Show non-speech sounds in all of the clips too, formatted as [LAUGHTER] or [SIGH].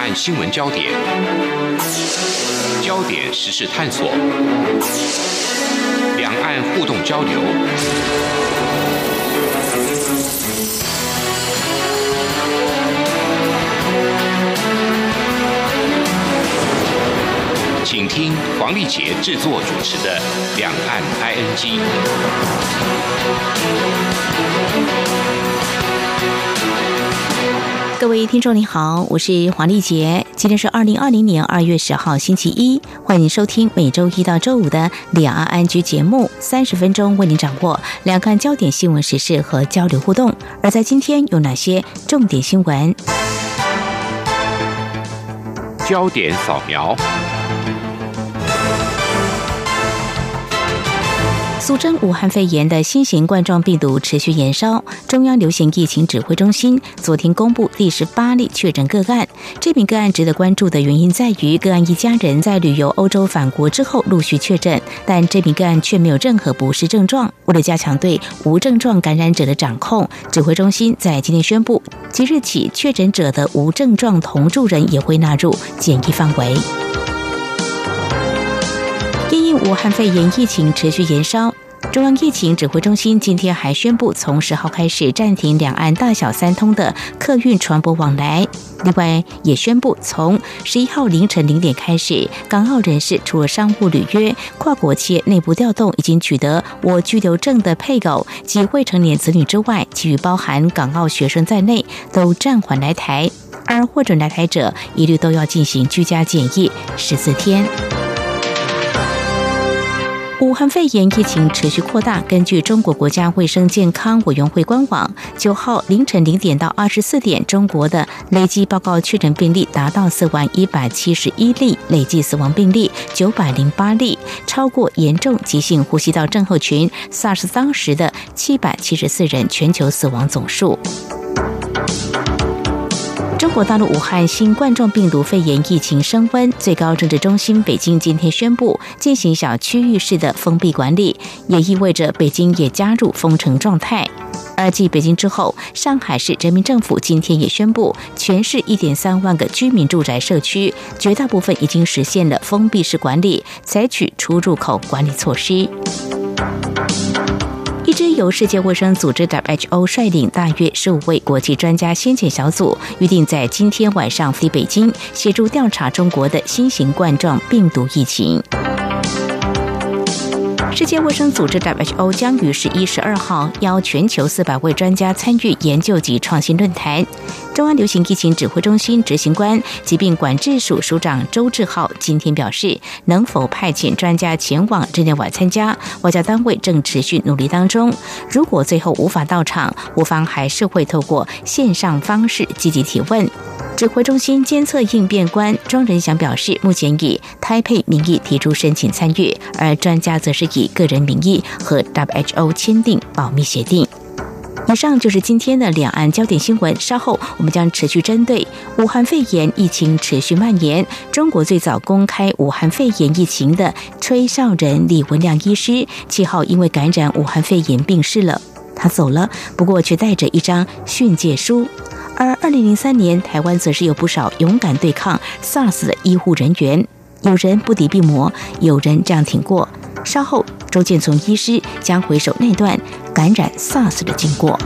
岸新闻焦点，焦点时事探索，两岸互动交流，请听黄丽杰制作主持的《两岸 ING》。各位听众您好，我是黄丽杰，今天是二零二零年二月十号星期一，欢迎收听每周一到周五的两岸安居节目，三十分钟为您掌握两岸焦点新闻时事和交流互动。而在今天有哪些重点新闻？焦点扫描。俗称武汉肺炎的新型冠状病毒持续延烧，中央流行疫情指挥中心昨天公布第十八例确诊个案。这名个案值得关注的原因在于，个案一家人在旅游欧洲返国之后陆续确诊，但这名个案却没有任何不适症状。为了加强对无症状感染者的掌控，指挥中心在今天宣布，即日起确诊者的无症状同住人也会纳入检疫范围。因应武汉肺炎疫情持续延烧，中央疫情指挥中心今天还宣布，从十号开始暂停两岸大小三通的客运船舶往来。另外，也宣布从十一号凌晨零点开始，港澳人士除了商务履约、跨国企业内部调动已经取得我居留证的配偶及未成年子女之外，其余包含港澳学生在内，都暂缓来台。而获准来台者，一律都要进行居家检疫十四天。武汉肺炎疫情持续扩大。根据中国国家卫生健康委员会官网，九号凌晨零点到二十四点，中国的累计报告确诊病例达到四万一百七十一例，累计死亡病例九百零八例，超过严重急性呼吸道症候群 SARS 当时的七百七十四人全球死亡总数。中国大陆武汉新冠状病毒肺炎疫情升温，最高政治中心北京今天宣布进行小区域式的封闭管理，也意味着北京也加入封城状态。而继北京之后，上海市人民政府今天也宣布，全市一点三万个居民住宅社区，绝大部分已经实现了封闭式管理，采取出入口管理措施。由世界卫生组织 （WHO） 率领、大约十五位国际专家先遣小组，预定在今天晚上飞北京，协助调查中国的新型冠状病毒疫情。世界卫生组织 （WHO） 将于十一、十二号邀全球四百位专家参与研究及创新论坛。中央流行疫情指挥中心执行官、疾病管制署署长周志浩今天表示，能否派遣专家前往日内瓦参加，外交单位正持续努力当中。如果最后无法到场，我方还是会透过线上方式积极提问。指挥中心监测应变官庄仁祥表示，目前以台配名义提出申请参与，而专家则是以个人名义和 WHO 签订保密协定。以上就是今天的两岸焦点新闻。稍后我们将持续针对武汉肺炎疫情持续蔓延。中国最早公开武汉肺炎疫情的吹哨人李文亮医师，七号因为感染武汉肺炎病逝了。他走了，不过却带着一张训诫书。而二零零三年，台湾则是有不少勇敢对抗 SARS 的医护人员，有人不敌病魔，有人这样挺过。稍后，周建从医师将回首那段感染 SARS 的经过。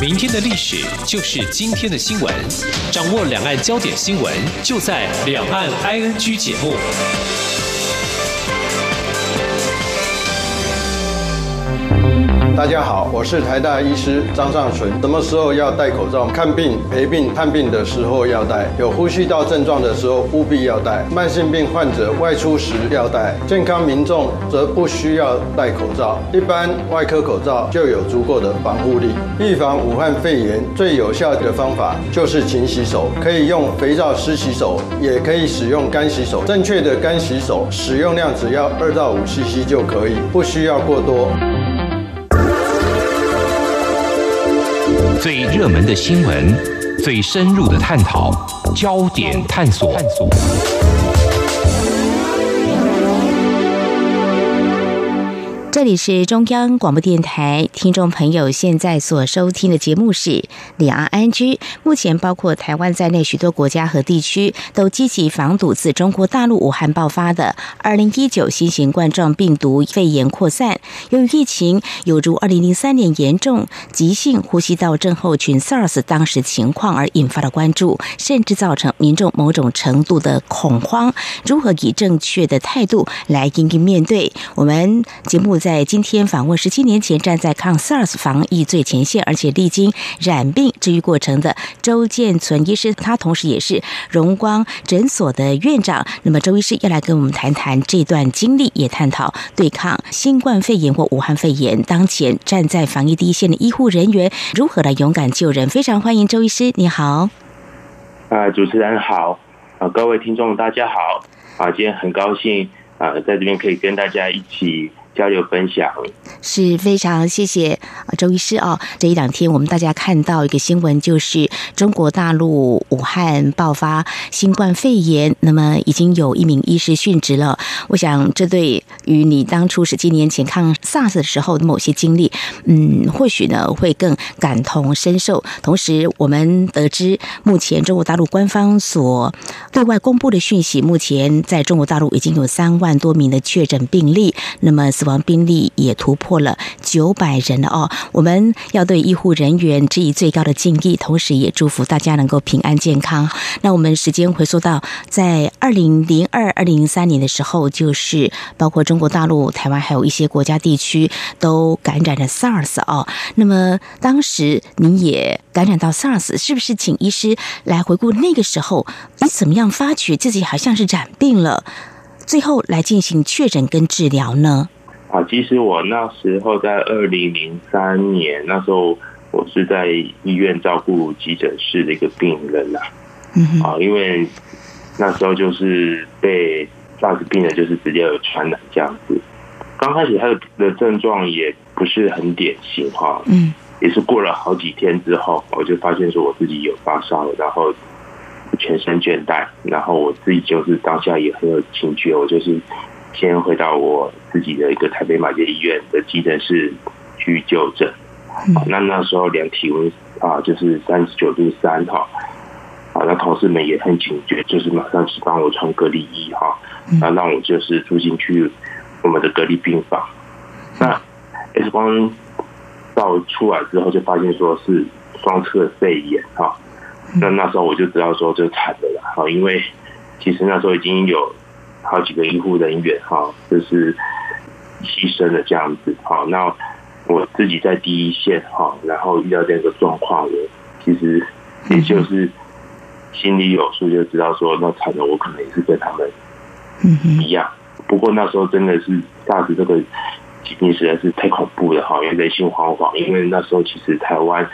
明天的历史就是今天的新闻，掌握两岸焦点新闻，就在《两岸 ING》节目。大家好，我是台大医师张尚存。什么时候要戴口罩？看病、陪病、探病的时候要戴；有呼吸道症状的时候务必要戴；慢性病患者外出时要戴；健康民众则不需要戴口罩。一般外科口罩就有足够的防护力。预防武汉肺炎最有效的方法就是勤洗手，可以用肥皂湿洗手，也可以使用干洗手。正确的干洗手使用量只要二到五 CC 就可以，不需要过多。最热门的新闻，最深入的探讨，焦点探索。这里是中央广播电台，听众朋友现在所收听的节目是两岸安居。目前包括台湾在内许多国家和地区都积极防堵自中国大陆武汉爆发的二零一九新型冠状病毒肺炎扩散。由于疫情有如二零零三年严重急性呼吸道症候群 SARS 当时情况而引发的关注，甚至造成民众某种程度的恐慌。如何以正确的态度来应对面对？我们节目。在在今天访问十七年前站在抗 SARS 防疫最前线，而且历经染病治愈过程的周建存医师，他同时也是荣光诊所的院长。那么，周医师要来跟我们谈谈这段经历，也探讨对抗新冠肺炎或武汉肺炎当前站在防疫第一线的医护人员如何来勇敢救人。非常欢迎周医师，你好。啊，主持人好，啊，各位听众大家好，啊，今天很高兴啊，在这边可以跟大家一起。交流分享是非常谢谢周医师哦。这一两天我们大家看到一个新闻，就是中国大陆武汉爆发新冠肺炎，那么已经有一名医师殉职了。我想这对于你当初十几年前抗 SARS 的时候的某些经历，嗯，或许呢会更感同身受。同时，我们得知目前中国大陆官方所对外公布的讯息，目前在中国大陆已经有三万多名的确诊病例，那么。死亡病例也突破了九百人了哦！我们要对医护人员致以最高的敬意，同时也祝福大家能够平安健康。那我们时间回溯到在二零零二、二零零三年的时候，就是包括中国大陆、台湾还有一些国家地区都感染了 SARS 哦。那么当时你也感染到 SARS，是不是请医师来回顾那个时候你怎么样发觉自己好像是染病了，最后来进行确诊跟治疗呢？啊，其实我那时候在二零零三年，那时候我是在医院照顾急诊室的一个病人呐。嗯啊，因为那时候就是被 SARS 病人就是直接有传染这样子。刚开始他的的症状也不是很典型哈。嗯。也是过了好几天之后，我就发现说我自己有发烧，然后全身倦怠，然后我自己就是当下也很有情绪，我就是。先回到我自己的一个台北马街医院的急诊室去就诊，那那时候量体温啊，就是三十九度三哈，啊，那同事们也很警觉，就是马上去帮我穿隔离衣哈，那让我就是住进去我们的隔离病房。那 X 光照出来之后，就发现说是双侧肺炎哈，那那时候我就知道说就惨的了哈，因为其实那时候已经有。好几个医护人员哈，就是牺牲了这样子哈。那我自己在第一线哈，然后遇到这个状况，我其实也就是心里有数，就知道说那惨的我可能也是跟他们一样。不过那时候真的是当时这个疾病实在是太恐怖了哈，因为人心惶惶。因为那时候其实台湾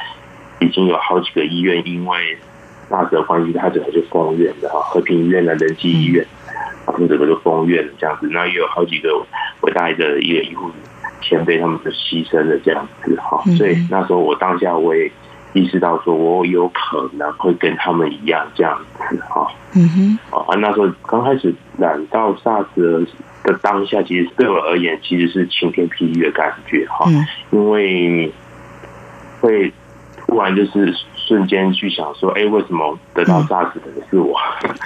已经有好几个医院因为大的关系，他整个就封院的哈，和平医院的仁济医院。他们整个就封院了，这样子，那也有好几个伟大的一个医护前辈，他们就牺牲了这样子哈。所以那时候我当下我也意识到，说我有可能会跟他们一样这样子哈。嗯哼。啊，那时候刚开始染到 SARS 的当下，其实对我而言其实是晴天霹雳的感觉哈，因为会突然就是。瞬间去想说，哎，为什么得到 SARS 的是我？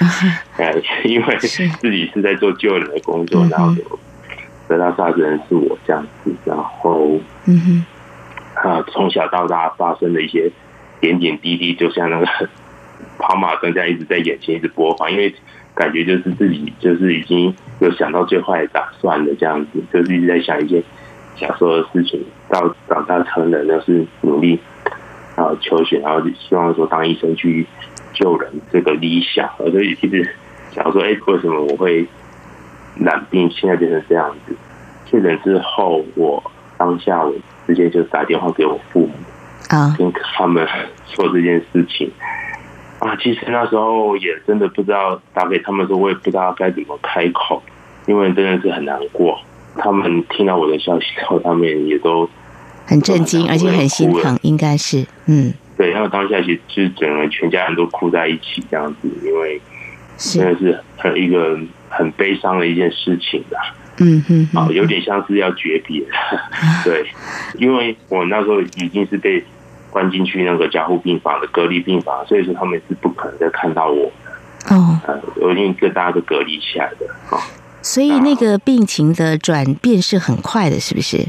[LAUGHS] 哎，因为自己是在做救人的工作，然后得到 SARS 的人是我这样子，然后，嗯哼，啊，从小到大发生的一些点点滴滴，就像那个 [LAUGHS] 跑马灯这样一直在眼前一直播放，因为感觉就是自己就是已经有想到最坏的打算的这样子，就是一直在想一些小时候的事情，到长大成人都是努力。然后求学，然后希望说当医生去救人这个理想，所以其实想说，哎，为什么我会染病，现在变成这样子？确诊之后，我当下我直接就打电话给我父母啊，跟他们说这件事情啊。其实那时候也真的不知道打给他们说，我也不知道该怎么开口，因为真的是很难过。他们听到我的消息之后，他们也都。很震惊，而且很心疼，应该是，嗯，对，然后当下其实整个全家人都哭在一起，这样子，因为真的是很一个很悲伤的一件事情吧。嗯哼，啊，有点像是要诀别，[LAUGHS] 对，因为我那时候已经是被关进去那个加护病房的隔离病房，所以说他们是不可能再看到我哦，呃，我已经跟大家都隔离起来的啊。所以那个病情的转变是很快的，是不是？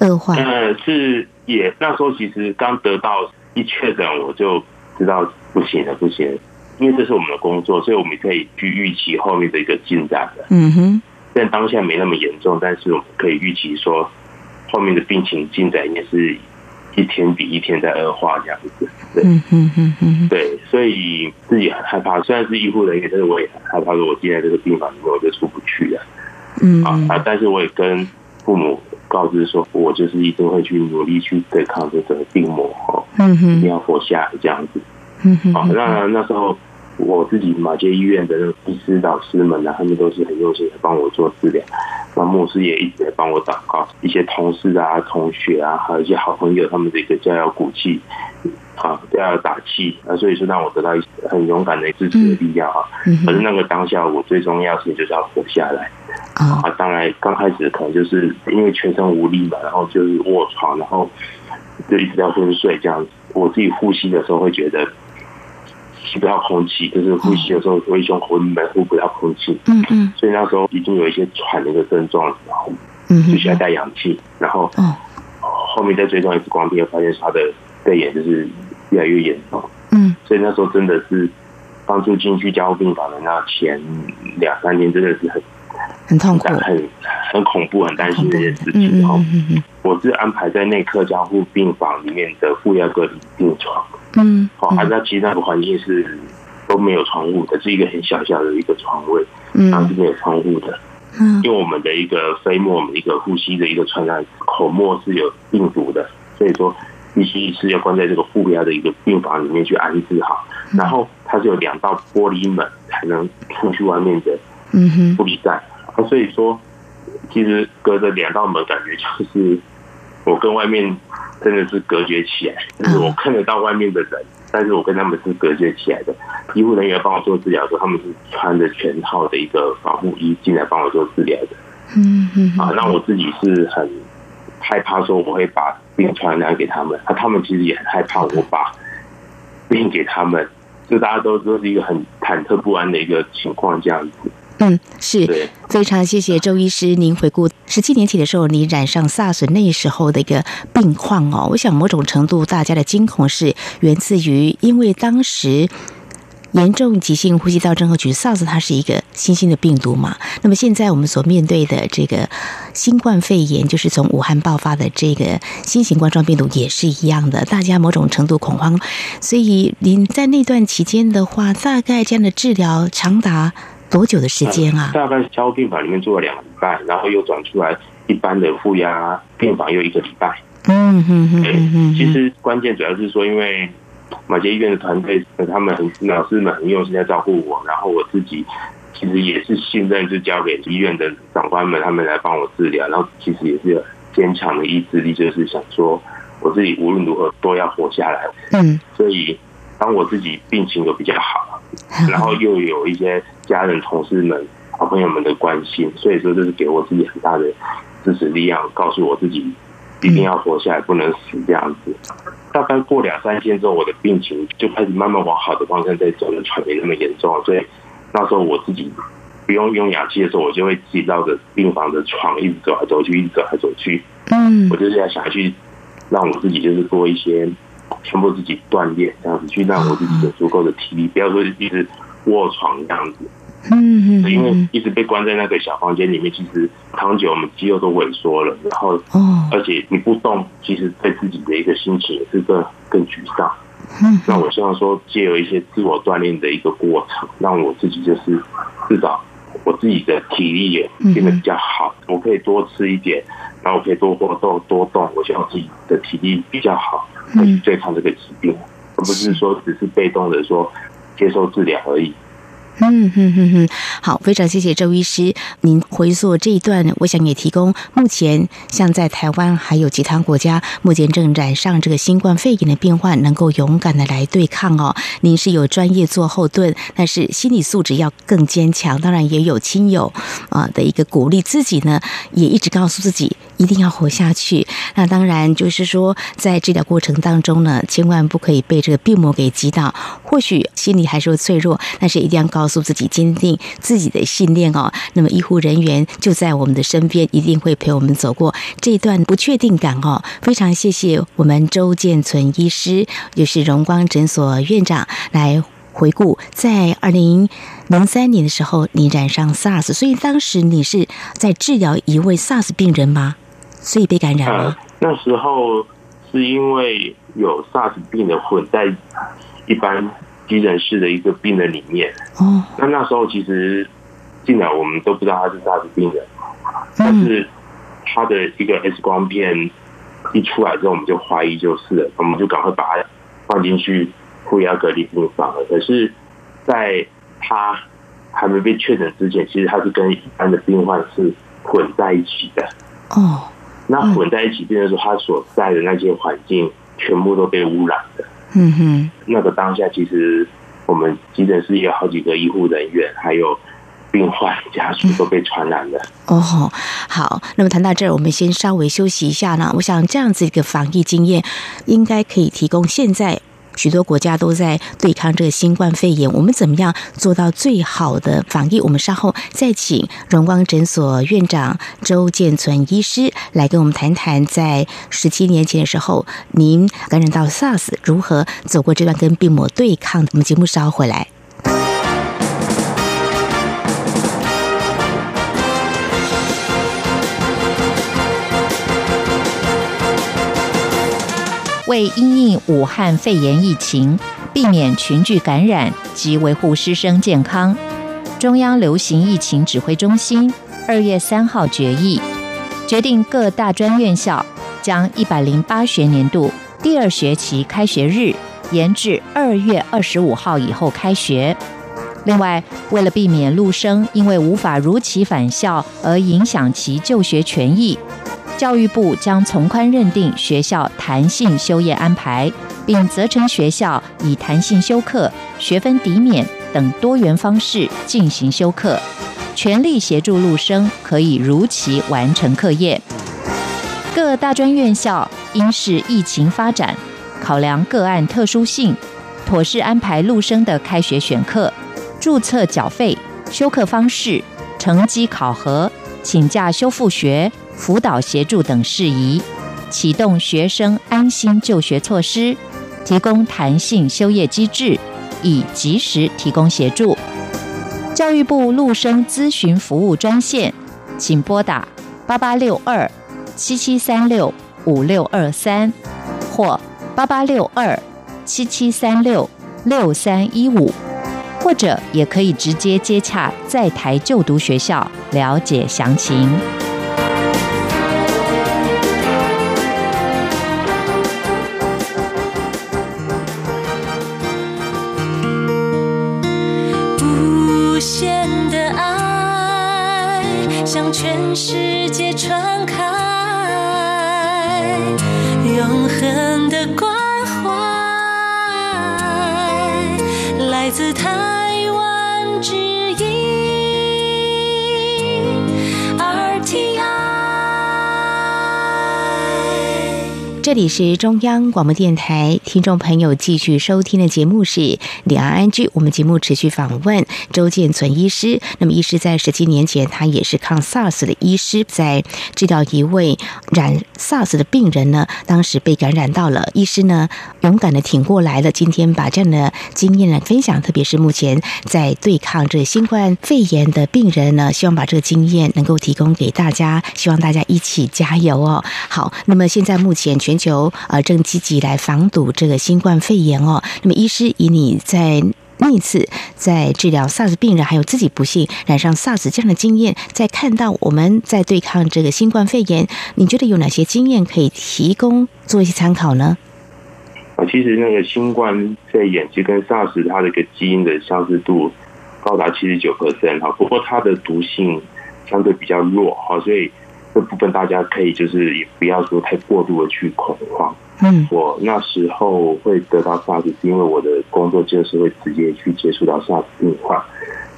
恶化？呃，是也那时候其实刚得到一确诊，我就知道不行了，不行，因为这是我们的工作，所以我们可以去预期后面的一个进展的。嗯哼。但当下没那么严重，但是我们可以预期说，后面的病情进展也是一天比一天在恶化这样子。对，嗯嗯嗯嗯，对，所以自己很害怕。虽然是医护人员，但是我也很害怕，说我进在这个病房里面我就出不去了。嗯啊，但是我也跟父母告知说，我就是一定会去努力去对抗这个病魔哦，嗯一定要活下来这样子。嗯哼，啊，那那时候。我自己马街医院的那个医师导师们呢，他们都是很用心的帮我做治疗。那牧师也一直在帮我祷告，一些同事啊、同学啊，还有一些好朋友，他们的一个加油鼓气，啊，加油打气啊，所以说让我得到一些很勇敢的支持的力量啊。可是那个当下，我最重要的事情就是要活下来啊。当然，刚开始可能就是因为全身无力嘛，然后就是卧床，然后就一直要昏睡这样子。我自己呼吸的时候会觉得。吸不到空气，就是呼吸的时候微胸口里面呼不到空气。嗯嗯，所以那时候已经有一些喘的一个症状，然后就需要带氧气。然后后面再追踪 X 光片，发现他的肺炎就是越来越严重。嗯，所以那时候真的是帮助进去加护病房的那前两三天，真的是很很痛苦、很很恐怖、很担心这件事情。然后我是安排在内科加护病房里面的负压隔离病床。嗯，好，还在其实那个环境是都没有窗户的，是一个很小小的一个床位，嗯，然后是没有窗户的，嗯，因为我们的一个飞沫，我们一个呼吸的一个传染口沫是有病毒的，所以说必须是要关在这个负压的一个病房里面去安置好，然后它是有两道玻璃门才能出去外面的，嗯哼，护理站，啊，所以说其实隔着两道门，感觉就是我跟外面。真的是隔绝起来，就是我看得到外面的人，但是我跟他们是隔绝起来的。医护人员帮我做治疗的时候，他们是穿着全套的一个防护衣进来帮我做治疗的。嗯嗯。啊，那我自己是很害怕说我会把病传染给他们，那他们其实也很害怕我把病给他们，就大家都都是一个很忐忑不安的一个情况这样子。嗯，是非常谢谢周医师，您回顾十七年前的时候，你染上 SARS 那时候的一个病况哦。我想某种程度大家的惊恐是源自于，因为当时严重急性呼吸道症候群 SARS 它是一个新兴的病毒嘛。那么现在我们所面对的这个新冠肺炎，就是从武汉爆发的这个新型冠状病毒也是一样的，大家某种程度恐慌。所以您在那段期间的话，大概这样的治疗长达。多久的时间啊？大概交病房里面住了两个礼拜，然后又转出来一般的负压病房又一个礼拜。嗯嗯嗯嗯其实关键主要是说，因为马街医院的团队，他们很老师们很用心在照顾我，然后我自己其实也是信任，就交给医院的长官们，他们来帮我治疗。然后其实也是有坚强的意志力，就是想说我自己无论如何都要活下来。嗯，所以当我自己病情有比较好，[LAUGHS] 然后又有一些。家人、同事们、好朋友们的关心，所以说这是给我自己很大的支持力量，告诉我自己一定要活下来，不能死这样子。大概过两三天之后，我的病情就开始慢慢往好的方向在走，喘没那么严重。所以那时候我自己不用用氧气的时候，我就会自己绕着病房的床一直走来走去，一直走来走去。嗯，我就是要想去让我自己就是做一些强迫自己锻炼，这样子去让我自己有足够的体力，不要说一直卧床这样子。嗯嗯，因为一直被关在那个小房间里面，其实长久我们肌肉都萎缩了，然后哦，而且你不动，其实对自己的一个心情也是更更沮丧。嗯，那我希望说，借由一些自我锻炼的一个过程，让我自己就是至少我自己的体力也变得比较好，我可以多吃一点，然后我可以多活动多动，我希望自己的体力比较好，去对抗这个疾病，而不是说只是被动的说接受治疗而已。嗯哼哼哼，好，非常谢谢周医师，您回溯这一段，我想也提供目前像在台湾还有其他国家目前正染上这个新冠肺炎的病患，能够勇敢的来对抗哦。您是有专业做后盾，但是心理素质要更坚强，当然也有亲友啊的一个鼓励，自己呢也一直告诉自己一定要活下去。那当然就是说，在治疗过程当中呢，千万不可以被这个病魔给击倒，或许心里还是会脆弱，但是一定要告。诉自己坚定自己的信念哦。那么医护人员就在我们的身边，一定会陪我们走过这一段不确定感哦。非常谢谢我们周建存医师，也是荣光诊所院长来回顾，在二零零三年的时候，你染上 SARS，所以当时你是在治疗一位 SARS 病人吗？所以被感染了。那时候是因为有 SARS 病人混在一般。急诊室的一个病人里面，哦，那那时候其实进来我们都不知道他是啥子病人，但是他的一个 X 光片一出来之后，我们就怀疑就是了，我们就赶快把他放进去负压隔离病房了。可是，在他还没被确诊之前，其实他是跟一般的病患是混在一起的。哦，那混在一起，变成说他所在的那些环境全部都被污染的。嗯哼，那个当下其实我们急诊室有好几个医护人员，还有病患家属都被传染了。哦，好，那么谈到这儿，我们先稍微休息一下呢。我想这样子一个防疫经验，应该可以提供现在。许多国家都在对抗这个新冠肺炎，我们怎么样做到最好的防疫？我们稍后再请荣光诊所院长周建存医师来跟我们谈谈，在十七年前的时候，您感染到 SARS，如何走过这段跟病魔对抗？我们节目稍后回来。为因应武汉肺炎疫情，避免群聚感染及维护师生健康，中央流行疫情指挥中心二月三号决议，决定各大专院校将一百零八学年度第二学期开学日延至二月二十五号以后开学。另外，为了避免陆生因为无法如期返校而影响其就学权益。教育部将从宽认定学校弹性休业安排，并责成学校以弹性休课、学分抵免等多元方式进行休课，全力协助陆生可以如期完成课业。各大专院校应视疫情发展，考量个案特殊性，妥善安排陆生的开学选课、注册缴费、休课方式、成绩考核、请假修复学。辅导协助等事宜，启动学生安心就学措施，提供弹性休业机制，以及时提供协助。教育部陆生咨询服务专线，请拨打八八六二七七三六五六二三或八八六二七七三六六三一五，或者也可以直接接洽在台就读学校了解详情。这里是中央广播电台，听众朋友继续收听的节目是《两岸安居》。我们节目持续访问周建存医师。那么，医师在十七年前，他也是抗 SARS 的医师，在治疗一位染 SARS 的病人呢。当时被感染到了，医师呢勇敢的挺过来了。今天把这样的经验来分享，特别是目前在对抗这新冠肺炎的病人呢，希望把这个经验能够提供给大家，希望大家一起加油哦。好，那么现在目前全球呃正积极来防堵这个新冠肺炎哦。那么，医师以你在那一次在治疗 SARS 病人，还有自己不幸染上 SARS 这样的经验，在看到我们在对抗这个新冠肺炎，你觉得有哪些经验可以提供做一些参考呢？啊，其实那个新冠肺炎其实跟 SARS 它的一个基因的相似度高达七十九 percent 哈，不过它的毒性相对比较弱哈，所以这部分大家可以就是也不要说太过度的去恐慌。嗯，我那时候会得到 SARS，是因为我的工作就是会直接去接触到 SARS 病患，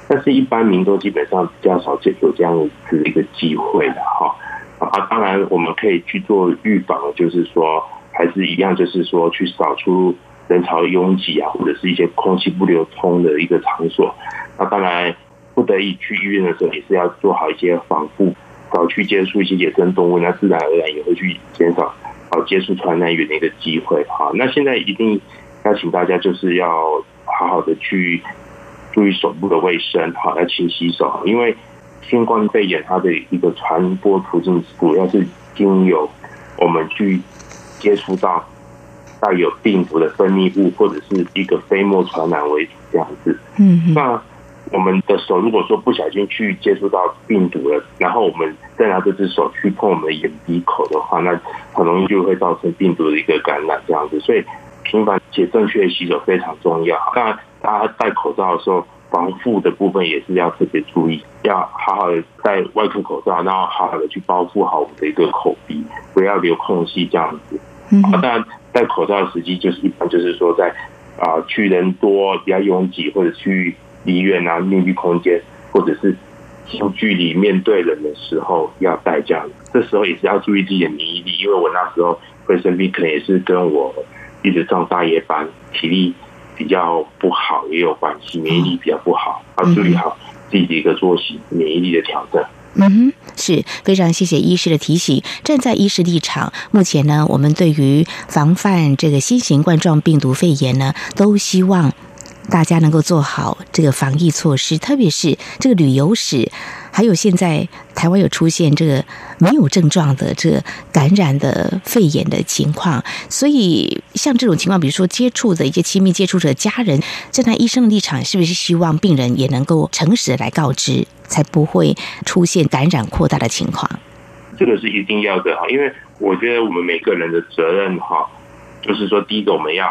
但是一般民众基本上比较少有这样子的一个机会的哈。啊，当然我们可以去做预防，就是说还是一样，就是说去扫出人潮拥挤啊，或者是一些空气不流通的一个场所。那当然不得已去医院的时候，也是要做好一些防护，少去接触一些野生动物，那自然而然也会去减少好接触传染源的一个机会。好，那现在一定要请大家就是要好好的去注意手部的卫生，好要勤洗手，因为。新冠肺炎它的一个传播途径主要是经由我们去接触到带有病毒的分泌物或者是一个飞沫传染为主这样子。嗯，那我们的手如果说不小心去接触到病毒了，然后我们再拿这只手去碰我们的眼鼻口的话，那很容易就会造成病毒的一个感染这样子。所以频繁且正确的洗手非常重要。当然，大家戴口罩的时候。防护的部分也是要特别注意，要好好的戴外科口罩，然后好好的去包覆好我们的一个口鼻，不要留空隙这样子。啊，当然戴口罩的时机就是一般就是说在啊去人多、比较拥挤或者去医院啊密闭空间，或者是近距离面对人的时候要戴这样。这时候也是要注意自己的免疫力，因为我那时候会生病，可能也是跟我一直上大夜班，体力。比较不好也有关系，免疫力比较不好，要注意好自己的一个作息，免疫力的调整。嗯哼，是非常谢谢医师的提醒。站在医师立场，目前呢，我们对于防范这个新型冠状病毒肺炎呢，都希望。大家能够做好这个防疫措施，特别是这个旅游史，还有现在台湾有出现这个没有症状的这个感染的肺炎的情况，所以像这种情况，比如说接触的一些亲密接触者、家人，站在医生的立场，是不是希望病人也能够诚实的来告知，才不会出现感染扩大的情况？这个是一定要的哈，因为我觉得我们每个人的责任哈，就是说第一个我们要。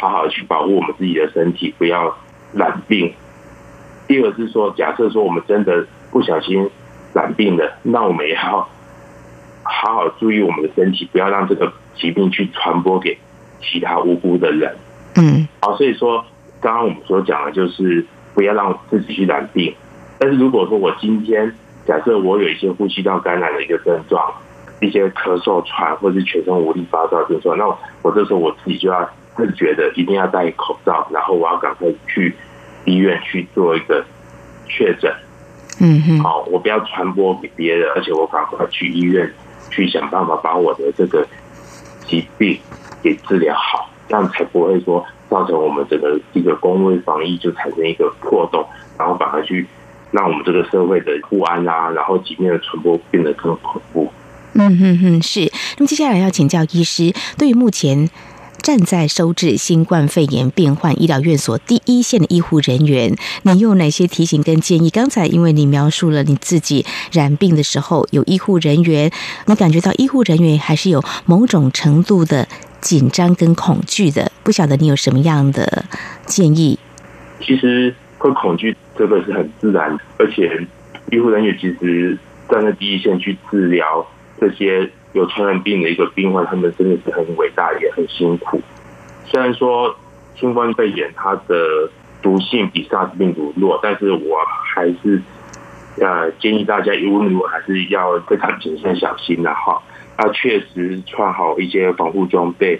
好好去保护我们自己的身体，不要染病。第二是说，假设说我们真的不小心染病了，那我们也要好好注意我们的身体，不要让这个疾病去传播给其他无辜的人。嗯，好，所以说刚刚我们所讲的就是不要让自己去染病。但是如果说我今天假设我有一些呼吸道感染的一个症状，一些咳嗽、喘或者是全身无力、发烧症状，那我这时候我自己就要。是觉得一定要戴口罩，然后我要赶快去医院去做一个确诊。嗯哼，好，我不要传播给别人，而且我赶快去医院去想办法把我的这个疾病给治疗好，这样才不会说造成我们整个一个公卫防疫就产生一个破洞，然后反而去让我们这个社会的不安啊，然后疾病的传播变得更恐怖。嗯哼哼，是。那么接下来要请教医师，对于目前。站在收治新冠肺炎病患医疗院所第一线的医护人员，你有哪些提醒跟建议？刚才因为你描述了你自己染病的时候，有医护人员，你感觉到医护人员还是有某种程度的紧张跟恐惧的，不晓得你有什么样的建议？其实会恐惧这个是很自然，而且医护人员其实站在第一线去治疗这些。有传染病的一个病患，他们真的是很伟大，也很辛苦。虽然说新冠肺炎它的毒性比 SARS 病毒弱，但是我还是呃建议大家无论如何还是要非常谨慎小心的哈。要确实穿好一些防护装备，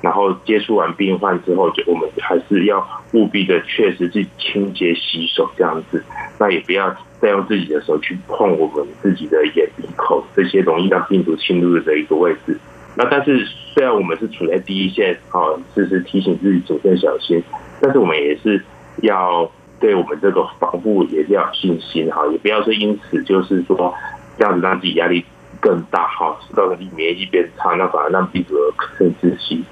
然后接触完病患之后，就我们还是要务必的确实去清洁洗手这样子。那也不要。再用自己的手去碰我们自己的眼、鼻、口这些容易让病毒侵入的一个位置。那但是虽然我们是处在第一线，啊，时时提醒自己谨慎小心，但是我们也是要对我们这个防护也是要有信心，哈，也不要说因此就是说这样子让自己压力更大，哈，造成免疫力变差，那反而让病毒更窒息。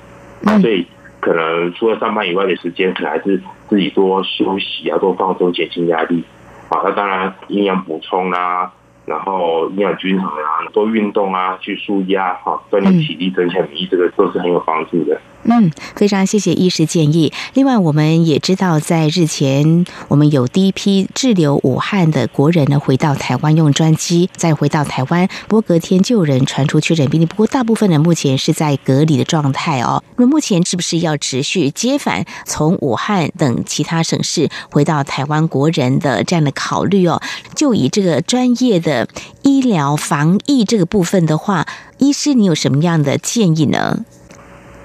所以可能除了上班以外的时间，可能还是自己多休息啊，多放松，减轻压力。好，那当然营养补充啦，然后营养均衡啊，多运动啊，去舒压哈，锻炼体力，增强免疫，这个都是很有帮助的。嗯，非常谢谢医师建议。另外，我们也知道，在日前，我们有第一批滞留武汉的国人呢，回到台湾用专机再回到台湾，不过隔天就有人传出确诊病例。不过，大部分人目前是在隔离的状态哦。那目前是不是要持续接返从武汉等其他省市回到台湾国人的这样的考虑哦？就以这个专业的医疗防疫这个部分的话，医师你有什么样的建议呢？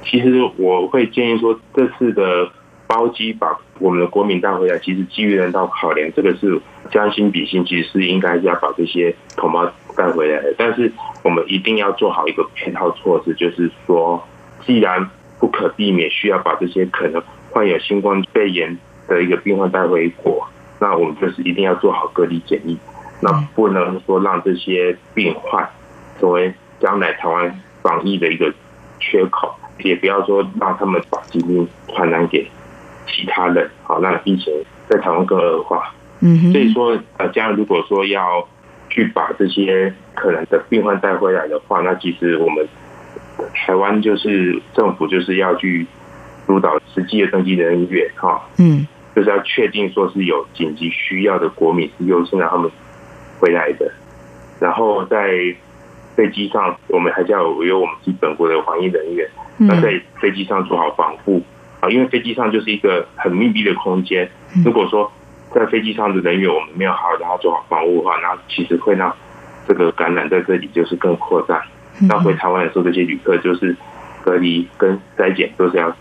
其实我会建议说，这次的包机把我们的国民带回来，其实基于人道考量，这个是将心比心，其实是应该要把这些同胞带回来的。但是我们一定要做好一个配套措施，就是说，既然不可避免需要把这些可能患有新冠肺炎的一个病患带回国，那我们就是一定要做好隔离检疫，那不能说让这些病患成为将来台湾防疫的一个缺口。也不要说让他们把疾病传染给其他人，好，让疫情在台湾更恶化。嗯，所以说，呃，将来如果说要去把这些可能的病患带回来的话，那其实我们台湾就是政府就是要去督导实际的登记人员，哈，嗯，就是要确定说是有紧急需要的国民是优先让他们回来的，然后在飞机上，我们还是要有我们自己本国的防疫人员。那在飞机上做好防护啊，因为飞机上就是一个很密闭的空间。如果说在飞机上的人员我们没有好好让他做好防护的话，那其实会让这个感染在这里就是更扩散。那回台湾的时候，这些旅客就是隔离跟筛检都是要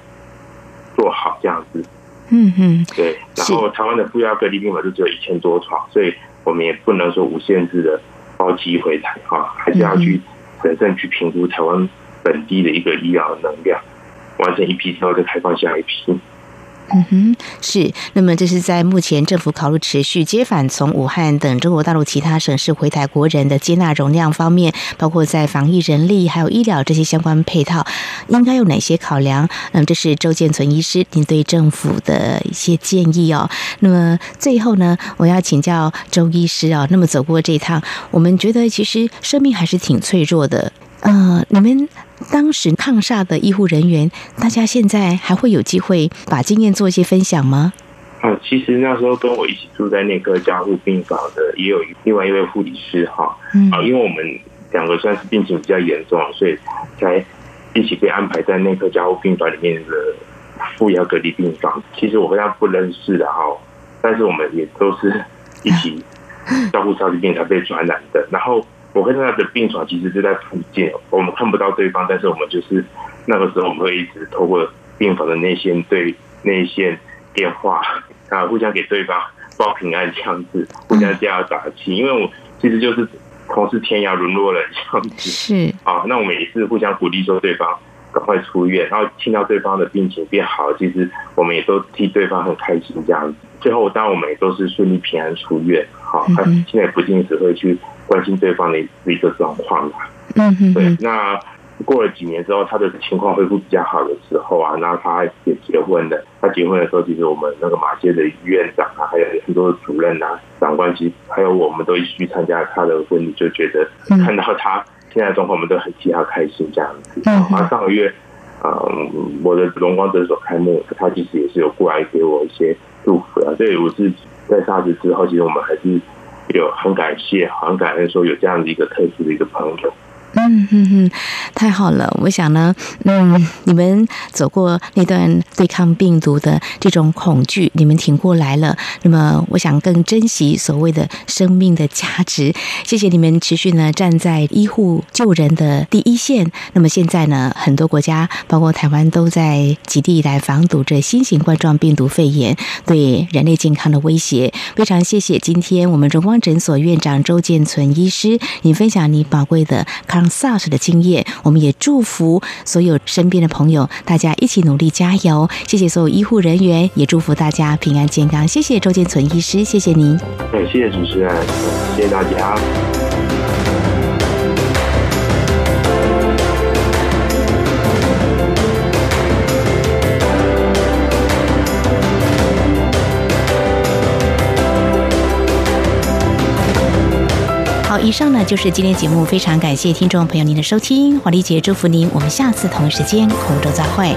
做好这样子。嗯嗯，对。然后台湾的负压隔离病房就只有一千多床，所以我们也不能说无限制的包机回台哈，还是要去审慎去评估台湾。本地的一个医疗能量，完成一批之后再开放下一批。嗯哼，是。那么这是在目前政府考虑持续接返从武汉等中国大陆其他省市回台国人的接纳容量方面，包括在防疫人力还有医疗这些相关配套，应该有哪些考量？嗯，这是周建存医师您对政府的一些建议哦。那么最后呢，我要请教周医师啊。那么走过这一趟，我们觉得其实生命还是挺脆弱的。呃，你们当时抗煞的医护人员，大家现在还会有机会把经验做一些分享吗？啊，其实那时候跟我一起住在内科加护病房的，也有另外一位护理师哈。啊，因为我们两个算是病情比较严重，所以才一起被安排在内科加护病房里面的负压隔离病房。其实我跟他不认识的哈，但是我们也都是一起照顾超级病才被传染的，然后。我跟他的病床其实就在附近，我们看不到对方，但是我们就是那个时候我们会一直透过病房的内线对内线电话啊，互相给对方报平安这样子，互相加油打气。因为我其实就是同是天涯沦落人这样子，是啊，那我们也是互相鼓励说对方赶快出院，然后听到对方的病情变好，其实我们也都替对方很开心这样子。最后当然我们也都是顺利平安出院，好，他现在不定时会去。关心对方的一个状况嘛，嗯哼，对。那过了几年之后，他的情况恢复比较好的时候啊，那他也结婚了。他结婚的时候，其实我们那个马街的院长啊，还有很多主任啊、长官，其实还有我们都一起去参加他的婚礼，就觉得看到他现在的状况，我们都很替他开心这样子。啊，上个月，嗯，我的龙光诊所开幕，他其实也是有过来给我一些祝福啊。所以我是在沙子之后，其实我们还是。有很感谢，很感恩，说有这样的一个特殊的一个朋友。嗯哼哼，太好了！我想呢，嗯，你们走过那段对抗病毒的这种恐惧，你们挺过来了。那么，我想更珍惜所谓的生命的价值。谢谢你们持续呢站在医护救人的第一线。那么现在呢，很多国家，包括台湾，都在极力来防堵这新型冠状病毒肺炎对人类健康的威胁。非常谢谢今天我们荣光诊所院长周建存医师，你分享你宝贵的康。SARS 的经验，我们也祝福所有身边的朋友，大家一起努力加油。谢谢所有医护人员，也祝福大家平安健康。谢谢周建存医师，谢谢您。对，谢谢主持人，谢谢大家。好，以上呢就是今天节目，非常感谢听众朋友您的收听，华丽姐祝福您，我们下次同一时间空中再会。